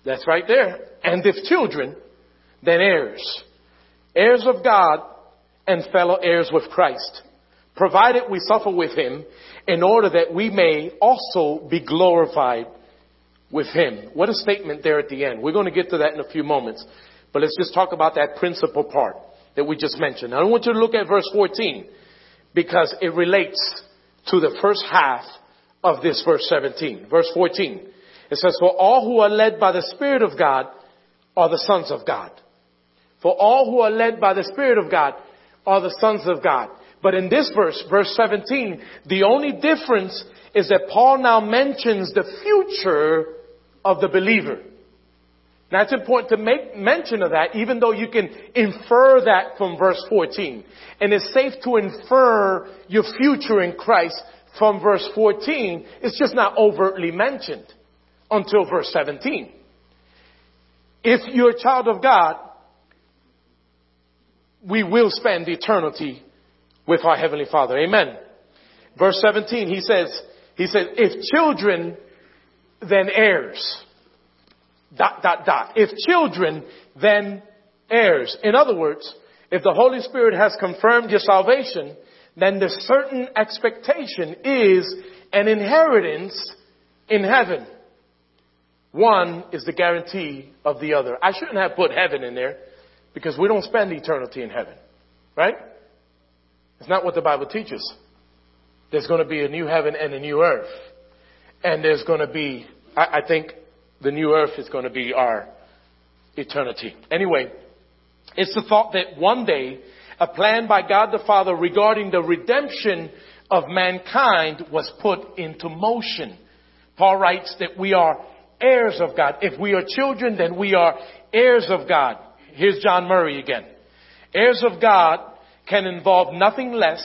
that's right there, and if children, then heirs. Heirs of God and fellow heirs with Christ. provided we suffer with him in order that we may also be glorified with him. What a statement there at the end. We're going to get to that in a few moments, but let's just talk about that principal part that we just mentioned. I want you to look at verse 14 because it relates to the first half of this verse 17. Verse 14. It says, For all who are led by the Spirit of God are the sons of God. For all who are led by the Spirit of God are the sons of God. But in this verse, verse 17, the only difference is that Paul now mentions the future of the believer. Now it's important to make mention of that, even though you can infer that from verse 14. And it's safe to infer your future in Christ from verse 14. It's just not overtly mentioned until verse 17. If you're a child of God, we will spend eternity with our Heavenly Father. Amen. Verse 17, he says, he says, if children, then heirs. Dot, dot, dot. If children, then heirs. In other words, if the Holy Spirit has confirmed your salvation, then the certain expectation is an inheritance in heaven. One is the guarantee of the other. I shouldn't have put heaven in there because we don't spend eternity in heaven. Right? It's not what the Bible teaches. There's going to be a new heaven and a new earth. And there's going to be, I, I think the new earth is going to be our eternity. Anyway, it's the thought that one day a plan by God the Father regarding the redemption of mankind was put into motion. Paul writes that we are heirs of God. If we are children, then we are heirs of God. Here's John Murray again. Heirs of God can involve nothing less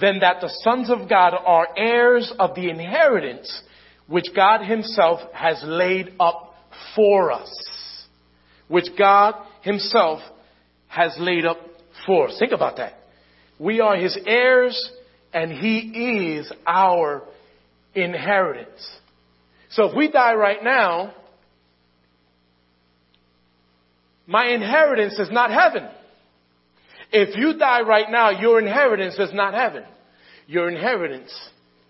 than that the sons of God are heirs of the inheritance which God himself has laid up for us. Which God himself has laid up Think about that. We are his heirs and he is our inheritance. So if we die right now, my inheritance is not heaven. If you die right now, your inheritance is not heaven. Your inheritance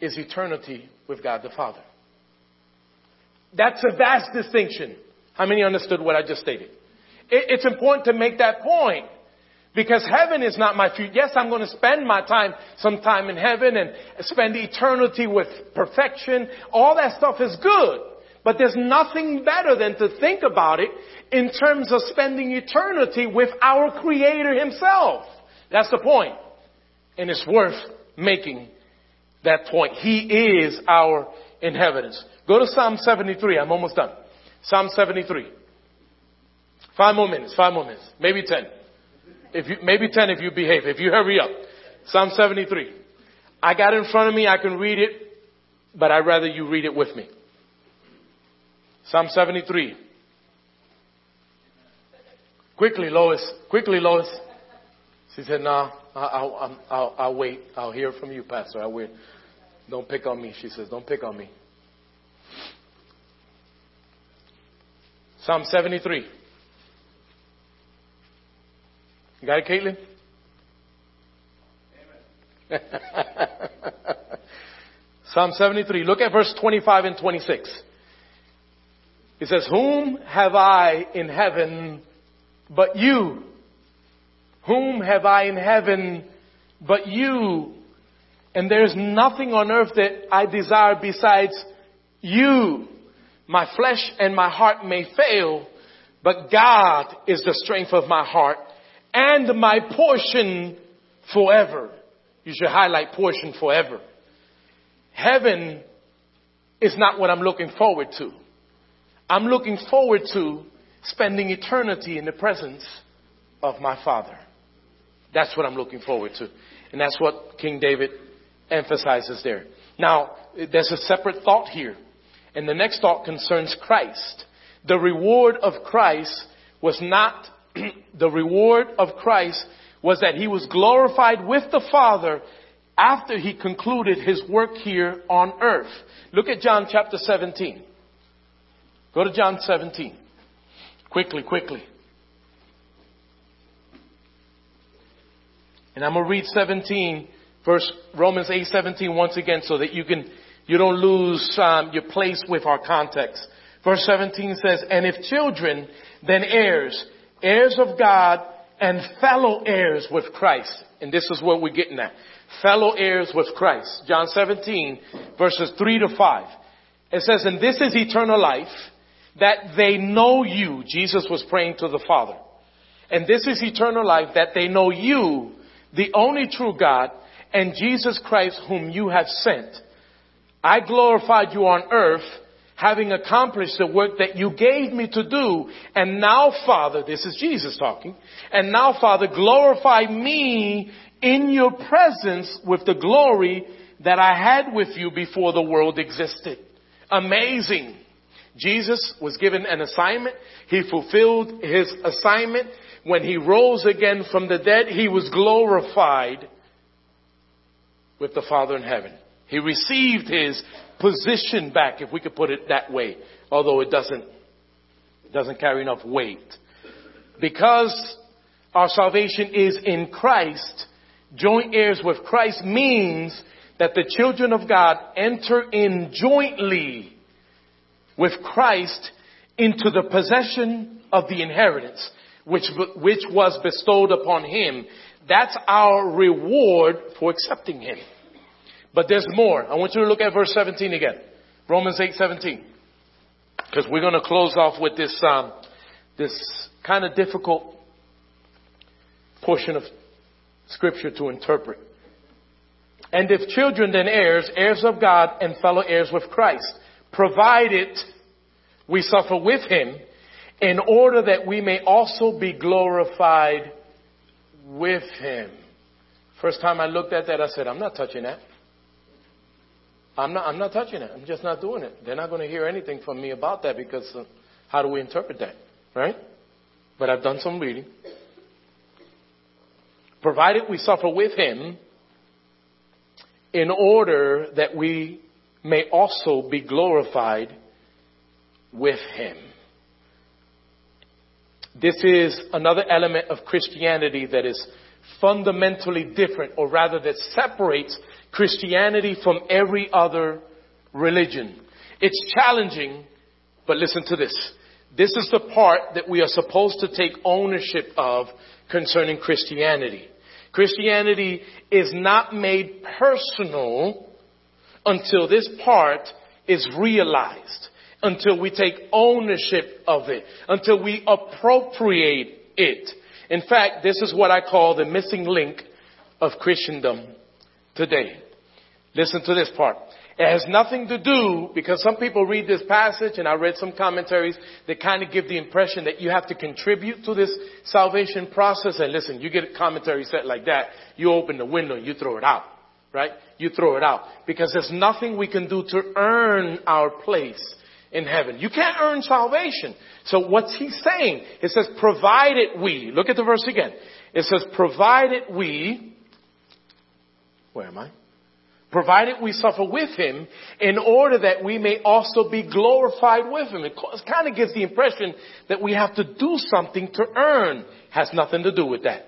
is eternity with God the Father. That's a vast distinction. How many understood what I just stated? It's important to make that point. Because heaven is not my future. Yes, I'm going to spend my time, some time in heaven and spend eternity with perfection. All that stuff is good. But there's nothing better than to think about it in terms of spending eternity with our Creator Himself. That's the point. And it's worth making that point. He is our inheritance. Go to Psalm 73. I'm almost done. Psalm 73. Five more minutes, five more minutes, maybe ten. If you, maybe 10 if you behave, if you hurry up. Psalm 73. I got in front of me, I can read it, but I'd rather you read it with me. Psalm 73. Quickly, Lois. Quickly, Lois. She said, nah, I'll, I'll, I'll, I'll wait. I'll hear from you, Pastor. I'll wait. Don't pick on me. She says, don't pick on me. Psalm 73. You got it, Caitlin? Psalm 73. Look at verse 25 and 26. It says, Whom have I in heaven but you? Whom have I in heaven but you? And there's nothing on earth that I desire besides you. My flesh and my heart may fail, but God is the strength of my heart and my portion forever. You should highlight portion forever. Heaven is not what I'm looking forward to. I'm looking forward to spending eternity in the presence of my Father. That's what I'm looking forward to. And that's what King David emphasizes there. Now, there's a separate thought here. And the next thought concerns Christ. The reward of Christ was not the reward of Christ was that he was glorified with the Father after he concluded his work here on earth. Look at John chapter 17. Go to John 17. Quickly, quickly. And I'm going to read 17 Verse Romans 8:17 once again, so that you can you don't lose um, your place with our context. Verse 17 says, "And if children, then heirs, heirs of God, and fellow heirs with Christ." And this is what we're getting at: fellow heirs with Christ. John 17, verses 3 to 5. It says, "And this is eternal life." that they know you. Jesus was praying to the Father. And this is eternal life, that they know you, the only true God, and Jesus Christ whom you have sent. I glorified you on earth, having accomplished the work that you gave me to do. And now, Father, this is Jesus talking, and now, Father, glorify me in your presence with the glory that I had with you before the world existed. Amazing. Jesus was given an assignment. He fulfilled his assignment. When he rose again from the dead, he was glorified with the Father in heaven. He received his position back, if we could put it that way, although it doesn't, it doesn't carry enough weight. Because our salvation is in Christ, joint heirs with Christ means that the children of God enter in jointly with Christ into the possession of the inheritance which, which was bestowed upon him. That's our reward for accepting him. But there's more. I want you to look at verse 17 again. Romans 8, 17. Because we're going to close off with this, um, this kind of difficult portion of scripture to interpret. And if children, then heirs, heirs of God and fellow heirs with Christ provided we suffer with him in order that we may also be glorified with him. First time I looked at that, I said, I'm not touching that. I'm not, I'm not touching it. I'm just not doing it. They're not going to hear anything from me about that because uh, how do we interpret that? Right? But I've done some reading. Provided we suffer with him in order that we may also be glorified with him. This is another element of Christianity that is fundamentally different, or rather that separates Christianity from every other religion. It's challenging, but listen to this. This is the part that we are supposed to take ownership of concerning Christianity. Christianity is not made personal until this part is realized, until we take ownership of it, until we appropriate it. In fact, this is what I call the missing link of Christendom today. Listen to this part. It has nothing to do, because some people read this passage, and I read some commentaries that kind of give the impression that you have to contribute to this salvation process. And listen, you get a commentary set like that, you open the window, you throw it out. Right? You throw it out. Because there's nothing we can do to earn our place in heaven. You can't earn salvation. So what's he saying? It says, provided we, look at the verse again. It says, provided we, where am I? provided we suffer with him in order that we may also be glorified with him. It kind of gives the impression that we have to do something to earn. Has nothing to do with that.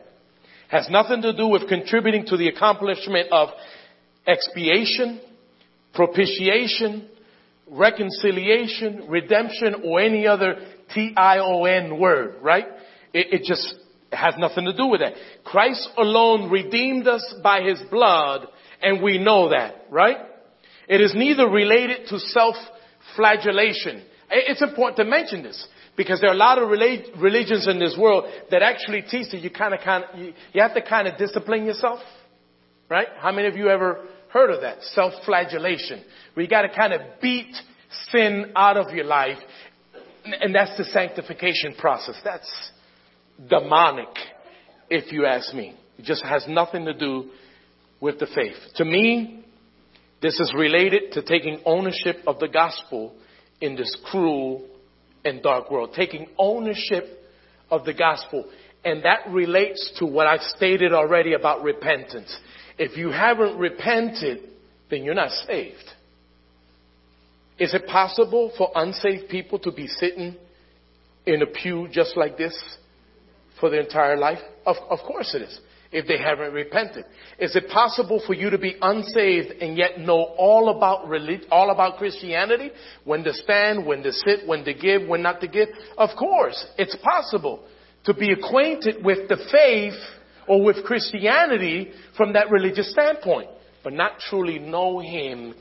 Has nothing to do with contributing to the accomplishment of expiation, propitiation, reconciliation, redemption, or any other T-I-O-N word, right? It, it just has nothing to do with that. Christ alone redeemed us by his blood and we know that, right? It is neither related to self-flagellation. It's important to mention this because there are a lot of religions in this world that actually teach that you kind of, kind of, you, you have to kind of discipline yourself, right? How many of you ever heard of that? Self-flagellation, where you got to kind of beat sin out of your life, and that's the sanctification process. That's demonic, if you ask me. It just has nothing to do with the faith. To me, this is related to taking ownership of the gospel in this cruel and dark world. Taking ownership of the gospel. And that relates to what I've stated already about repentance. If you haven't repented, then you're not saved. Is it possible for unsaved people to be sitting in a pew just like this for their entire life? Of, of course it is. if they haven't repented? Is it possible for you to be unsaved and yet know all about religion, all about Christianity? When to stand, when to sit, when to give, when not to give? Of course, it's possible to be acquainted with the faith or with Christianity from that religious standpoint, but not truly know Him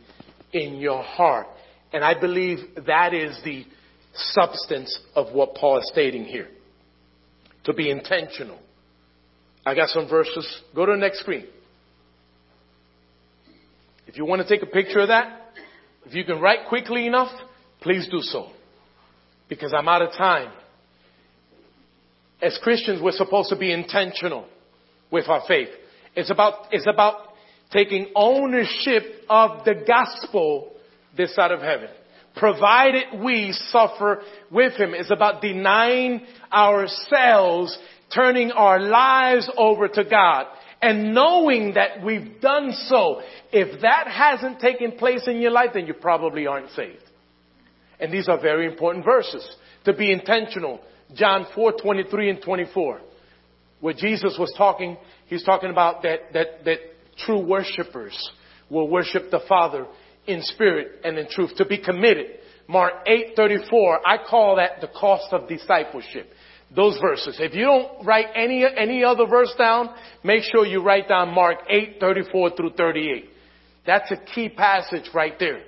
in your heart. And I believe that is the substance of what Paul is stating here. To be intentional. I got some verses. Go to the next screen. If you want to take a picture of that, if you can write quickly enough, please do so. Because I'm out of time. As Christians, we're supposed to be intentional with our faith. It's about, it's about taking ownership of the gospel this side of heaven. Provided we suffer with him. It's about denying ourselves, turning our lives over to God. And knowing that we've done so, if that hasn't taken place in your life, then you probably aren't saved. And these are very important verses to be intentional. John 4, 23 and 24. Where Jesus was talking, he's talking about that, that, that true worshipers will worship the Father in spirit and in truth, to be committed. Mark 8:34, I call that the cost of discipleship. Those verses. If you don't write any any other verse down, make sure you write down Mark 8:34 through 38. That's a key passage right there.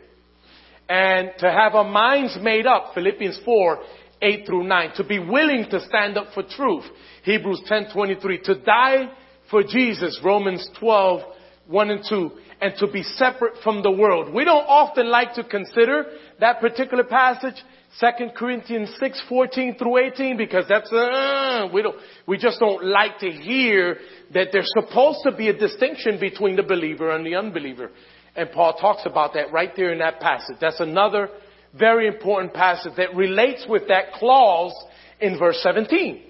And to have our minds made up, Philippians 4, 8 through 9. To be willing to stand up for truth, Hebrews 10:23. To die for Jesus, Romans 12, 1 and 2 and to be separate from the world. We don't often like to consider that particular passage, 2 Corinthians 6, 14 through 18, because that's, uh, we don't, we just don't like to hear that there's supposed to be a distinction between the believer and the unbeliever. And Paul talks about that right there in that passage. That's another very important passage that relates with that clause in verse 17.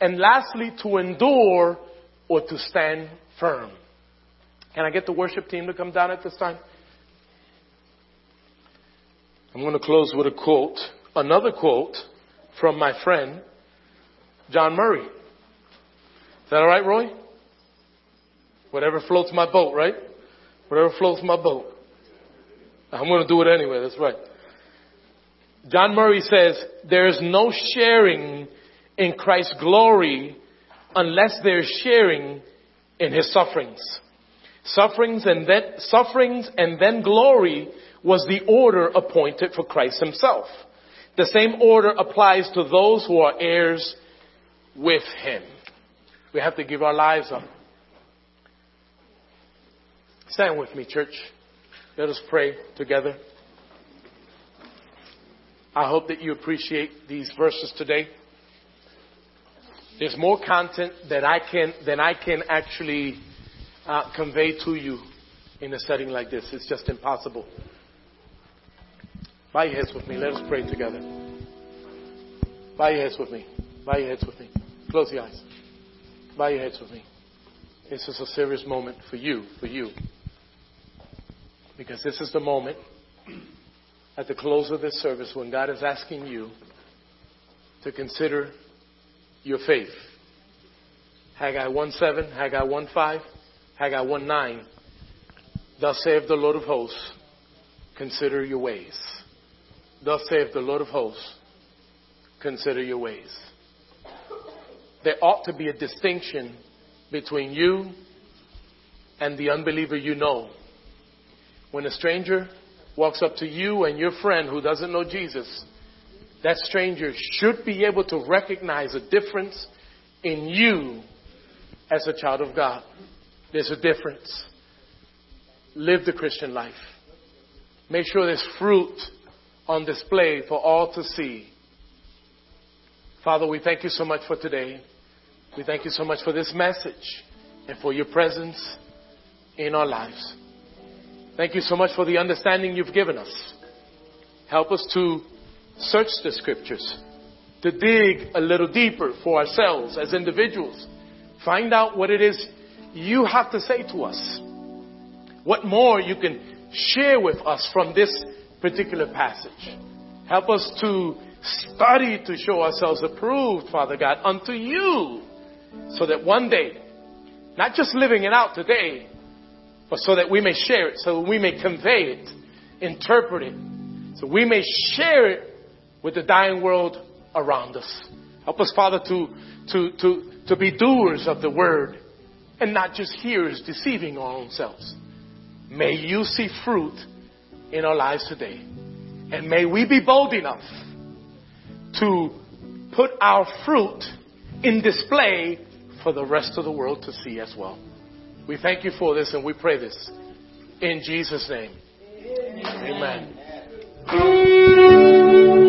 And lastly, to endure or to stand firm. Can I get the worship team to come down at this time? I'm going to close with a quote, another quote from my friend, John Murray. Is that all right, Roy? Whatever floats my boat, right? Whatever floats my boat. I'm going to do it anyway, that's right. John Murray says, there is no sharing in Christ's glory unless there's sharing in his sufferings. Sufferings and then, sufferings and then glory was the order appointed for Christ himself. The same order applies to those who are heirs with him. We have to give our lives up. Stand with me, church. Let us pray together. I hope that you appreciate these verses today. There's more content that I can, than I can actually uh, convey to you in a setting like this. It's just impossible. Bow your heads with me. Let us pray together. Bow your heads with me. Bow your heads with me. Close your eyes. Bow your heads with me. This is a serious moment for you, for you. Because this is the moment at the close of this service when God is asking you to consider your faith. Haggai 1 7, Haggai 1 5. Haggai 1 9. Thus saith the Lord of hosts, consider your ways. Thus saith the Lord of hosts, consider your ways. There ought to be a distinction between you and the unbeliever you know. When a stranger walks up to you and your friend who doesn't know Jesus, that stranger should be able to recognize a difference in you as a child of God. There's a difference. Live the Christian life. Make sure there's fruit on display for all to see. Father, we thank you so much for today. We thank you so much for this message and for your presence in our lives. Thank you so much for the understanding you've given us. Help us to search the scriptures, to dig a little deeper for ourselves as individuals. Find out what it is you have to say to us. What more you can share with us from this particular passage. Help us to study to show ourselves approved, Father God, unto you, so that one day Not just living it out today, but so that we may share it, so we may convey it, interpret it, so we may share it with the dying world around us. Help us, Father, to, to, to, to be doers of the word and not just hearers deceiving our own selves. May you see fruit in our lives today. And may we be bold enough to put our fruit in display for the rest of the world to see as well. We thank you for this and we pray this in Jesus' name. Amen. Thank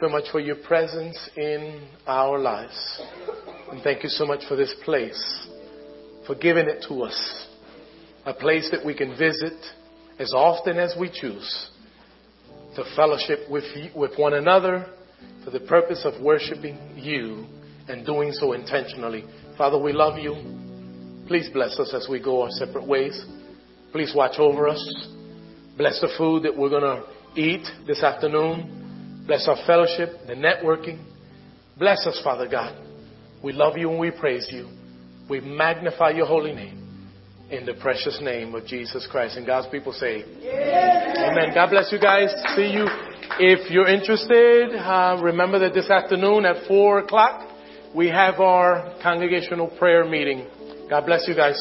so much. For your presence in our lives. And thank you so much for this place, for giving it to us. A place that we can visit as often as we choose to fellowship with, with one another for the purpose of worshiping you and doing so intentionally. Father, we love you. Please bless us as we go our separate ways. Please watch over us. Bless the food that we're going to eat this afternoon. Bless our fellowship, the networking. Bless us, Father God. We love you and we praise you. We magnify your holy name in the precious name of Jesus Christ. And God's people say, Amen. God bless you guys. See you. If you're interested, uh, remember that this afternoon at 4 o'clock, we have our congregational prayer meeting. God bless you guys.